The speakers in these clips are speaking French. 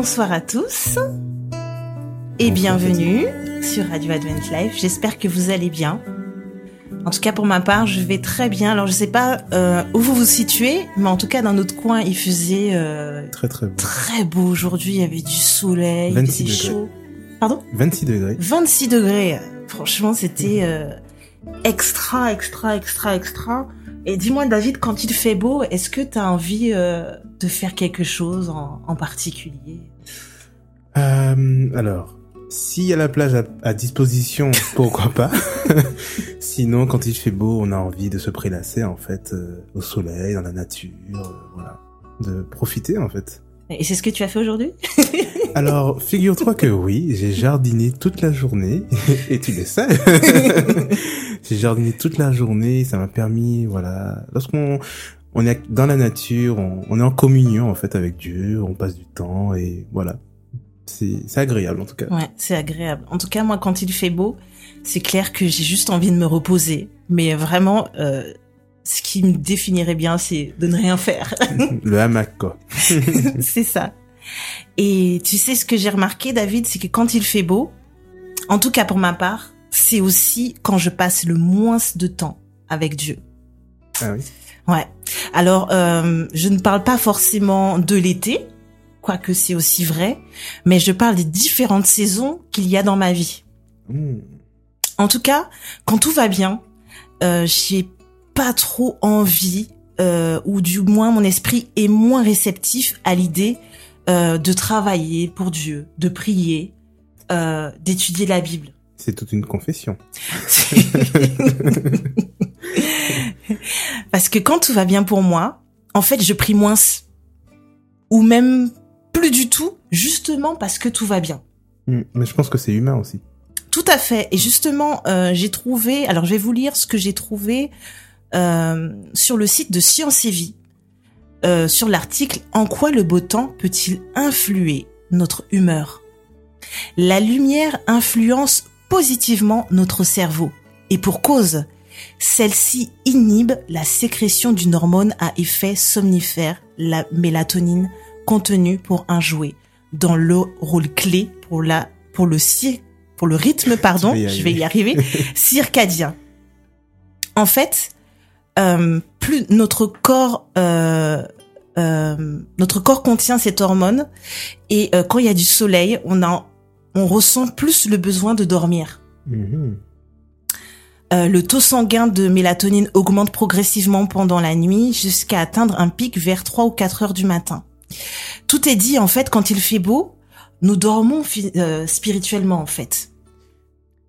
bonsoir à tous et bienvenue sur Radio Advent Life. J'espère que vous allez bien. En tout cas, pour ma part, je vais très bien. Alors, je sais pas euh, où vous vous situez, mais en tout cas, dans notre coin, il faisait euh, Très très beau. très beau aujourd'hui. Il y avait du soleil, il 26 faisait degrés. chaud. Pardon? 26 degrés. 26 degrés. Franchement, c'était euh, extra, extra, extra, extra. Et dis-moi, David, quand il fait beau, est-ce que tu as envie euh, de faire quelque chose en, en particulier? Euh, alors, s'il y a la plage à, à disposition, pourquoi pas? Sinon, quand il fait beau, on a envie de se prélasser en fait euh, au soleil, dans la nature, euh, voilà, de profiter en fait. Et c'est ce que tu as fait aujourd'hui? Alors, figure-toi que oui, j'ai jardiné toute la journée, et tu le sais. j'ai jardiné toute la journée, ça m'a permis, voilà, lorsqu'on on est dans la nature, on, on est en communion en fait avec Dieu, on passe du temps et voilà, c'est c'est agréable en tout cas. Ouais, c'est agréable. En tout cas, moi, quand il fait beau, c'est clair que j'ai juste envie de me reposer. Mais vraiment, euh, ce qui me définirait bien, c'est de ne rien faire. Le hamac quoi. c'est ça. Et tu sais ce que j'ai remarqué, David, c'est que quand il fait beau, en tout cas pour ma part, c'est aussi quand je passe le moins de temps avec Dieu. Ah oui. Ouais. Alors, euh, je ne parle pas forcément de l'été, quoique c'est aussi vrai, mais je parle des différentes saisons qu'il y a dans ma vie. Hmm. En tout cas, quand tout va bien, euh, j'ai pas trop envie, euh, ou du moins mon esprit est moins réceptif à l'idée euh, de travailler pour Dieu, de prier, euh, d'étudier la Bible. C'est toute une confession. Parce que quand tout va bien pour moi, en fait, je prie moins, ou même plus du tout, justement parce que tout va bien. Hmm. Mais je pense que c'est humain aussi. Tout à fait. Et justement, euh, j'ai trouvé. Alors, je vais vous lire ce que j'ai trouvé euh, sur le site de Science et Vie, euh, sur l'article En quoi le beau temps peut-il influer notre humeur? La lumière influence positivement notre cerveau, et pour cause. Celle-ci inhibe la sécrétion d'une hormone à effet somnifère, la mélatonine, contenue pour un jouet, dans le rôle clé pour la pour le cir- pour le rythme pardon, je vais y arriver, circadien. En fait, euh, plus notre corps euh, euh, notre corps contient cette hormone et quand il y a du soleil, on a on ressent plus le besoin de dormir. Mhm. Le taux sanguin de mélatonine augmente progressivement pendant la nuit jusqu'à atteindre un pic vers 3 ou 4 heures du matin. Tout est dit en fait quand il fait beau, nous dormons spirituellement en fait.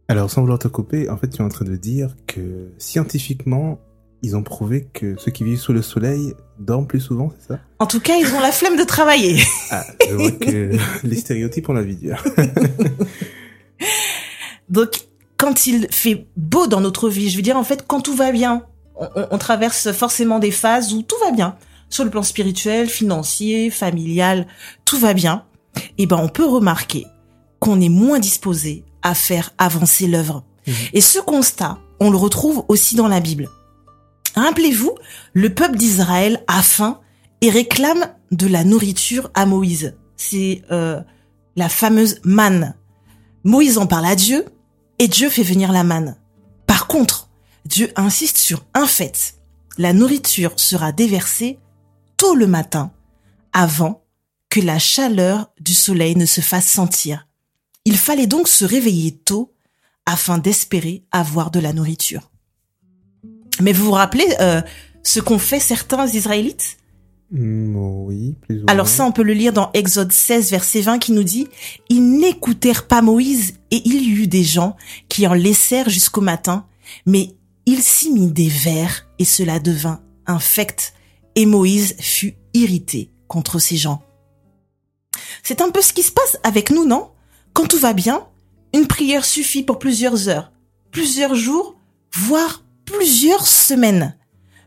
Alors, sans vouloir te couper, en fait, tu es en train de dire que scientifiquement, ils ont prouvé que ceux qui vivent sous le soleil dorment plus souvent, c'est ça? En tout cas, ils ont la flemme de travailler. Ah, je vois que les stéréotypes ont la vie dure. Donc quand il fait beau dans notre vie, je veux dire en fait quand tout va bien, on, on- on traverse forcément des phases où tout va bien. Sur le plan spirituel, financier, familial, tout va bien. Et ben on peut remarquer qu'on est moins disposé à faire avancer l'œuvre. Mhm. Et ce constat, on le retrouve aussi dans la Bible. Rappelez-vous, le peuple d'Israël a faim et réclame de la nourriture à Moïse. C'est euh, la fameuse manne. Moïse en parle à Dieu et Dieu fait venir la manne. Par contre, Dieu insiste sur un fait. La nourriture sera déversée tôt le matin, avant que la chaleur du soleil ne se fasse sentir. Il fallait donc se réveiller tôt afin d'espérer avoir de la nourriture. Mais vous vous rappelez euh, ce qu'ont fait certains Israélites? Hmm, oui, plus ou alors ça, on peut le lire dans Exode 16, verset 20, qui nous dit « Ils n'écoutèrent pas Moïse, et il y eut des gens qui en laissèrent jusqu'au matin, mais il s'y mit des vers, et cela devint infect, et Moïse fut irrité contre ces gens. » C'est un peu ce qui se passe avec nous, non? Quand tout va bien, une prière suffit pour plusieurs heures, plusieurs jours, voire plusieurs semaines.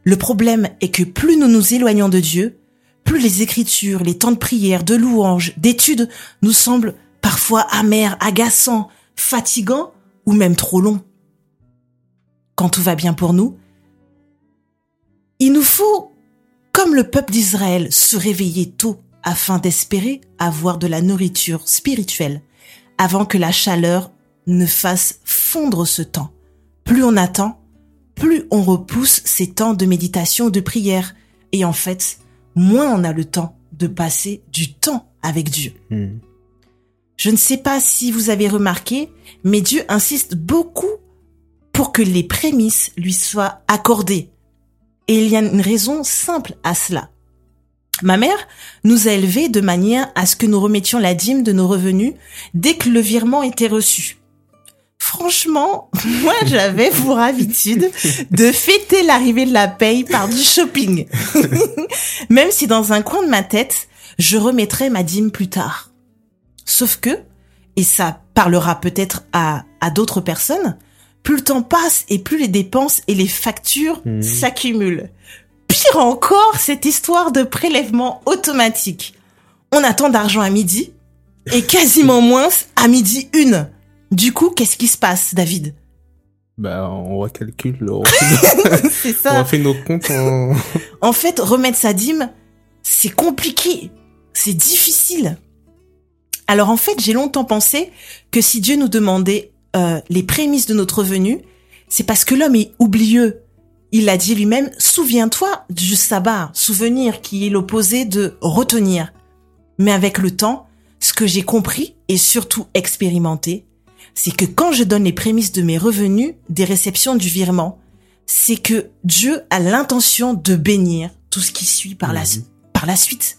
Le problème est que plus nous nous éloignons de Dieu, plus les écritures, les temps de prière, de louange, d'études nous semblent parfois amers, agaçants, fatigants ou même trop longs. Quand tout va bien pour nous, il nous faut, comme le peuple d'Israël, se réveiller tôt afin d'espérer avoir de la nourriture spirituelle avant que la chaleur ne fasse fondre ce temps. Plus on attend, plus on repousse ces temps de méditation, de prière. Et en fait, moins on a le temps de passer du temps avec Dieu. Mhm. Je ne sais pas si vous avez remarqué, mais Dieu insiste beaucoup pour que les prémices lui soient accordées. Et il y a une raison simple à cela. Ma mère nous a élevés de manière à ce que nous remettions la dîme de nos revenus dès que le virement était reçu. Franchement, moi j'avais pour habitude de fêter l'arrivée de la paye par du shopping. Même si dans un coin de ma tête, je remettrai ma dîme plus tard. Sauf que, et ça parlera peut-être à, à d'autres personnes, plus le temps passe et plus les dépenses et les factures Mhm. s'accumulent. Pire encore, cette histoire de prélèvement automatique. On attend d'argent à midi et quasiment moins à midi une. Du coup, qu'est-ce qui se passe, David? Bah, on recalcule, on refait nos comptes en... En fait, remettre sa dîme, c'est compliqué. C'est difficile. Alors en fait, j'ai longtemps pensé que si Dieu nous demandait euh, les prémices de notre revenu, c'est parce que l'homme est oublieux. Il a dit lui-même, souviens-toi du sabbat, souvenir qui est l'opposé de retenir. Mais avec le temps, ce que j'ai compris et surtout expérimenté, c'est que quand je donne les prémices de mes revenus des réceptions du virement, c'est que Dieu a l'intention de bénir tout ce qui suit par la, Mhm. par la suite.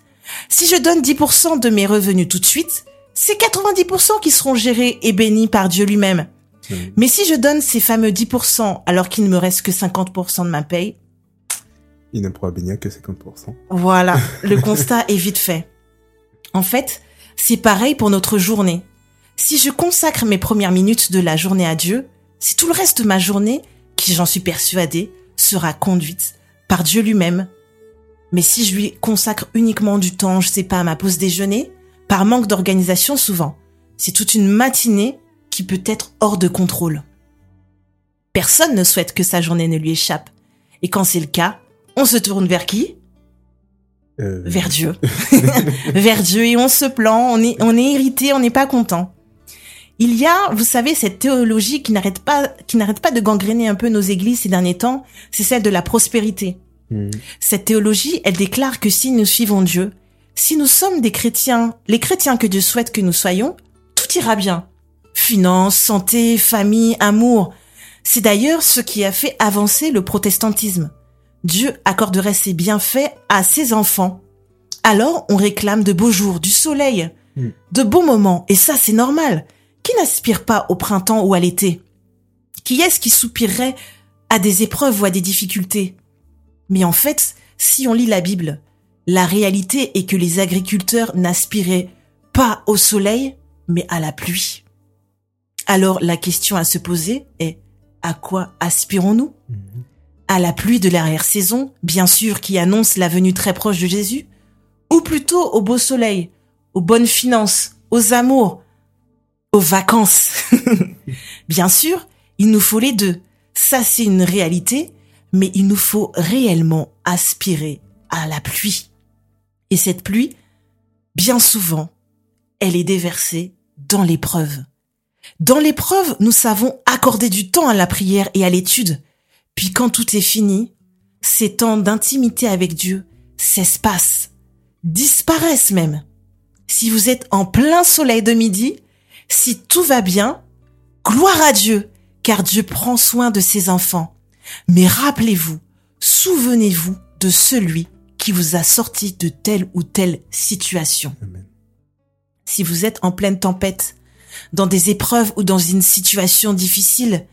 Si je donne 10% de mes revenus tout de suite, c'est 90% qui seront gérés et bénis par Dieu lui-même. Mhm. Mais si je donne ces fameux 10% alors qu'il ne me reste que 50% de ma paye, Il ne pourra bénir que 50%. voilà, le constat est vite fait. En fait, c'est pareil pour notre journée. Si je consacre mes premières minutes de la journée à Dieu, c'est tout le reste de ma journée qui, j'en suis persuadée, sera conduite par Dieu lui-même. Mais si je lui consacre uniquement du temps, je sais pas, à ma pause déjeuner, par manque d'organisation souvent, c'est toute une matinée qui peut être hors de contrôle. Personne ne souhaite que sa journée ne lui échappe. Et quand c'est le cas, on se tourne vers qui? Euh, vers Dieu. vers Dieu et on se plaint, on est, on est irrité, on n'est pas content. Il y a, vous savez, cette théologie qui n'arrête pas, qui n'arrête pas de gangréner un peu nos églises ces derniers temps, c'est celle de la prospérité. mhm. Cette théologie, elle déclare que si nous suivons Dieu, si nous sommes des chrétiens, les chrétiens que Dieu souhaite que nous soyons, tout ira bien. Finances, santé, famille, amour. C'est d'ailleurs ce qui a fait avancer le protestantisme. Dieu accorderait ses bienfaits à ses enfants. Alors on réclame de beaux jours, du soleil, Mm. de beaux moments, et ça c'est normal. Qui n'aspire pas au printemps ou à l'été? Qui est-ce qui soupirerait à des épreuves ou à des difficultés? Mais en fait, si on lit la Bible, la réalité est que les agriculteurs n'aspiraient pas au soleil, mais à la pluie. Alors la question à se poser est, à quoi aspirons-nous? À la pluie de l'arrière-saison, bien sûr, qui annonce la venue très proche de Jésus? Ou plutôt au beau soleil, aux bonnes finances, aux amours, aux vacances Bien sûr, il nous faut les deux. Ça, c'est une réalité, mais il nous faut réellement aspirer à la pluie. Et cette pluie, bien souvent, elle est déversée dans l'épreuve. Dans l'épreuve, nous savons accorder du temps à la prière et à l'étude. Puis quand tout est fini, ces temps d'intimité avec Dieu s'espacent, disparaissent même. Si vous êtes en plein soleil de midi, si tout va bien, gloire à Dieu, car Dieu prend soin de ses enfants. Mais rappelez-vous, souvenez-vous de celui qui vous a sorti de telle ou telle situation. Amen. Si vous êtes en pleine tempête, dans des épreuves ou dans une situation difficile,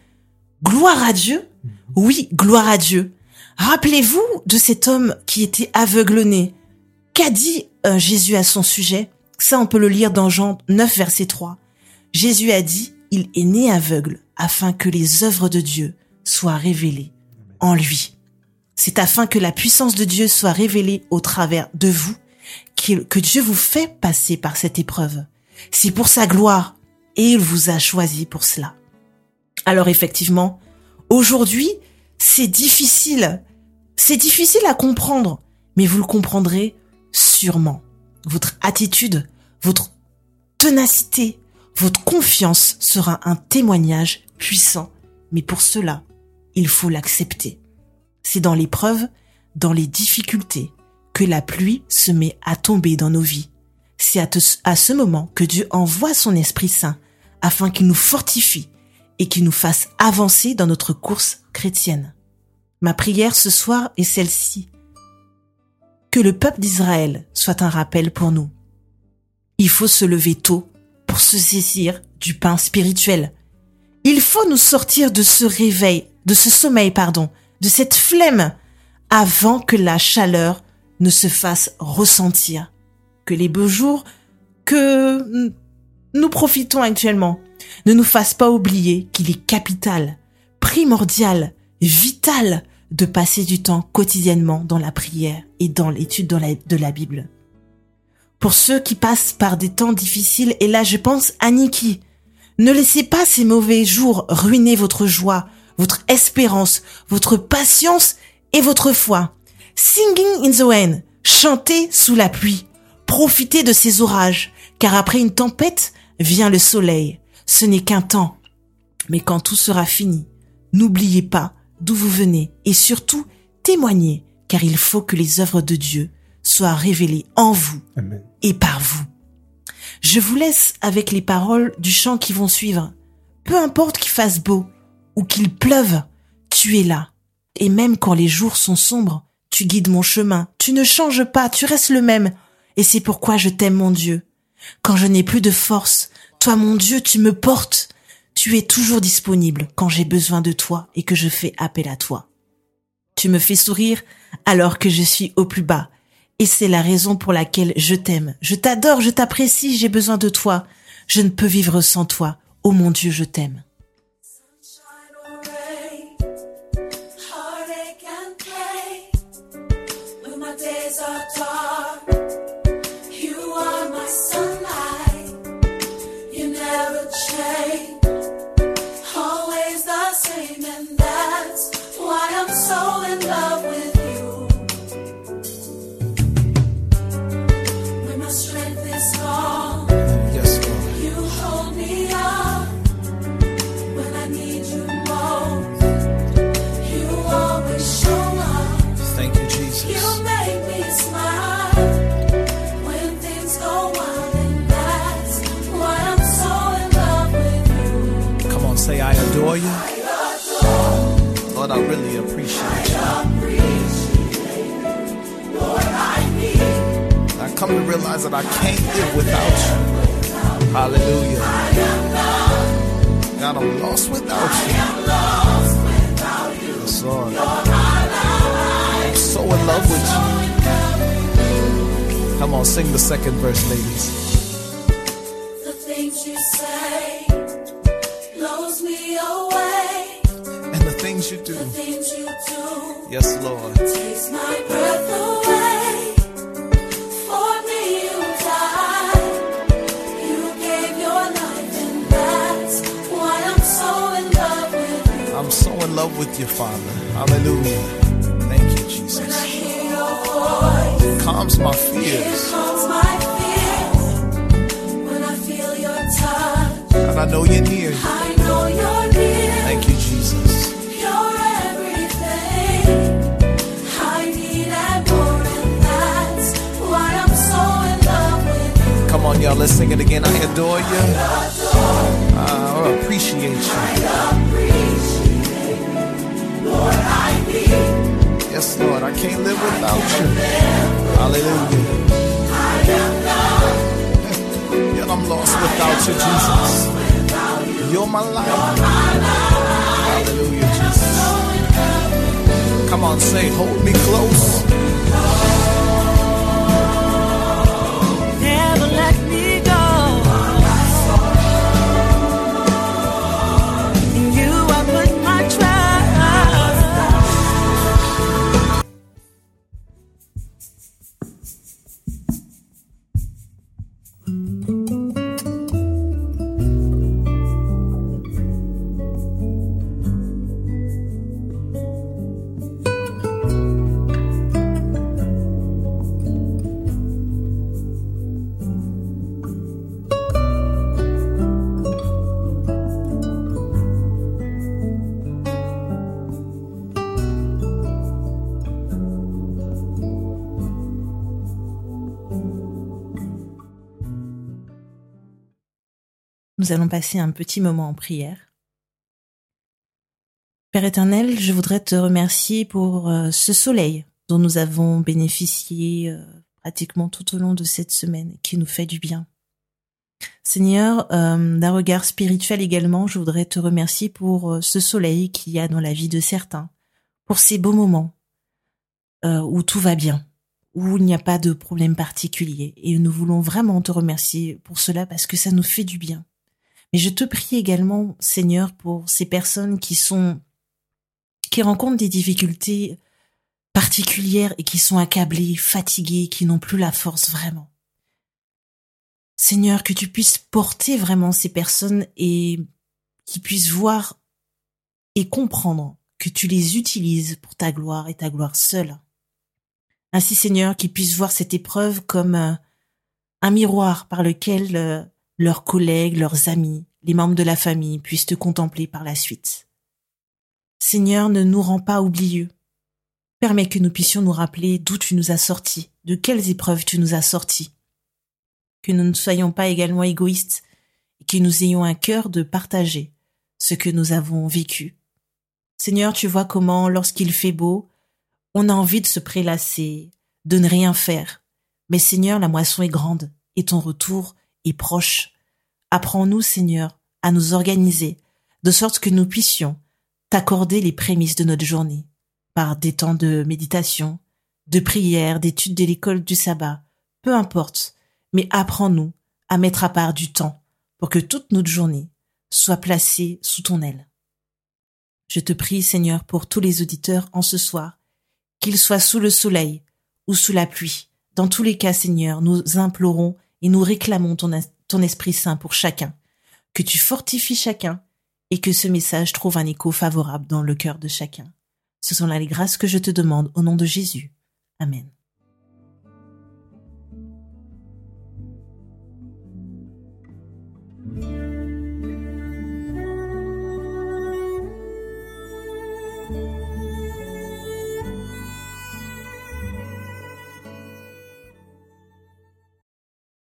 gloire à Dieu. Oui, gloire à Dieu. Rappelez-vous de cet homme qui était aveuglonné. Qu'a dit euh, Jésus à son sujet? Ça, on peut le lire dans Jean 9, verset 3. Jésus a dit, il est né aveugle afin que les œuvres de Dieu soient révélées en lui. C'est afin que la puissance de Dieu soit révélée au travers de vous que Dieu vous fait passer par cette épreuve. C'est pour sa gloire et il vous a choisi pour cela. Alors effectivement, aujourd'hui, c'est difficile. C'est difficile à comprendre, mais vous le comprendrez sûrement. votre attitude, votre ténacité, votre confiance sera un témoignage puissant. Mais pour cela, il faut l'accepter. C'est dans l'épreuve, dans les difficultés, que la pluie se met à tomber dans nos vies. C'est à, ce moment que Dieu envoie son Esprit Saint afin qu'il nous fortifie et qu'il nous fasse avancer dans notre course chrétienne. Ma prière ce soir est celle-ci. Que le peuple d'Israël soit un rappel pour nous. Il faut se lever tôt pour se saisir du pain spirituel. Il faut nous sortir de ce réveil, de ce sommeil, pardon, de cette flemme avant que la chaleur ne se fasse ressentir. Que les beaux jours que nous profitons actuellement ne nous fassent pas oublier qu'il est capital, primordial, vital de passer du temps quotidiennement dans la prière et dans l'étude de la Bible. Pour ceux qui passent par des temps difficiles, et là je pense à Niki, ne laissez pas ces mauvais jours ruiner votre joie, votre espérance, votre patience et votre foi. Singing in the rain, chantez sous la pluie, profitez de ces orages, car après une tempête vient le soleil. Ce n'est qu'un temps. Mais quand tout sera fini, n'oubliez pas d'où vous venez et surtout témoignez, car il faut que les œuvres de Dieu soient révélées en vous et par vous. Je vous laisse avec les paroles du chant qui vont suivre. Peu importe qu'il fasse beau ou qu'il pleuve, tu es là. Et même quand les jours sont sombres, tu guides mon chemin. Tu ne changes pas, tu restes le même. Et c'est pourquoi je t'aime, mon Dieu. Quand je n'ai plus de force, toi, mon Dieu, tu me portes. Tu es toujours disponible quand j'ai besoin de toi et que je fais appel à toi. Tu me fais sourire alors que je suis au plus bas. Et c'est la raison pour laquelle je t'aime. Je t'adore, je t'apprécie, j'ai besoin de toi. Je ne peux vivre sans toi. Oh mon Dieu, je t'aime. Come to realize that I can't live without you. Hallelujah. I am God, I'm lost without you. Yes, Lord. I'm so in love with you. Come on, sing the second verse, ladies. The things you say blows me away. And the things you do. Things you do yes, Lord. Takes my breath away. In love with you, Father. Hallelujah. Thank you, Jesus. I calms my fears. I feel your touch, and I know you're near. I know you're near. Thank you, Jesus. Come on, y'all. Let's sing it again. I adore you. Uh, I appreciate you. Yes, Lord. I can't live without you. Hallelujah. Yet I'm lost without you, Jesus. You're my life. Hallelujah, Jesus. Come on, say, hold me close. Allons passer un petit moment en prière. Père éternel, je voudrais te remercier pour euh, ce soleil dont nous avons bénéficié euh, pratiquement tout au long de cette semaine, qui nous fait du bien. Seigneur, euh, d'un regard spirituel également, je voudrais te remercier pour ce soleil qu'il y a dans la vie de certains, pour ces beaux moments où tout va bien, où il n'y a pas de problème particulier. Et nous voulons vraiment te remercier pour cela parce que ça nous fait du bien. Mais je te prie également, Seigneur, pour ces personnes qui sont, qui rencontrent des difficultés particulières et qui sont accablées, fatiguées, qui n'ont plus la force vraiment. Seigneur, que tu puisses porter vraiment ces personnes et qu'ils puissent voir et comprendre que tu les utilises pour ta gloire et ta gloire seule. Ainsi, Seigneur, qu'ils puissent voir cette épreuve comme euh, un miroir par lequel euh, leurs collègues, leurs amis, les membres de la famille puissent te contempler par la suite. Seigneur, ne nous rends pas oublieux. Permets que nous puissions nous rappeler d'où tu nous as sortis, de quelles épreuves tu nous as sortis. Que nous ne soyons pas également égoïstes et que nous ayons un cœur de partager ce que nous avons vécu. Seigneur, tu vois comment, lorsqu'il fait beau, on a envie de se prélasser, de ne rien faire. Mais Seigneur, la moisson est grande et ton retour est proche. Apprends-nous, Seigneur, à nous organiser, de sorte que nous puissions t'accorder les prémices de notre journée, par des temps de méditation, de prière, d'études de l'école du sabbat, peu importe, mais apprends-nous à mettre à part du temps pour que toute notre journée soit placée sous ton aile. Je te prie, Seigneur, pour tous les auditeurs en ce soir, qu'ils soient sous le soleil ou sous la pluie. Dans tous les cas, Seigneur, nous implorons et nous réclamons ton, ton Esprit Saint pour chacun, que tu fortifies chacun et que ce message trouve un écho favorable dans le cœur de chacun. Ce sont là les grâces que je te demande au nom de Jésus. Amen.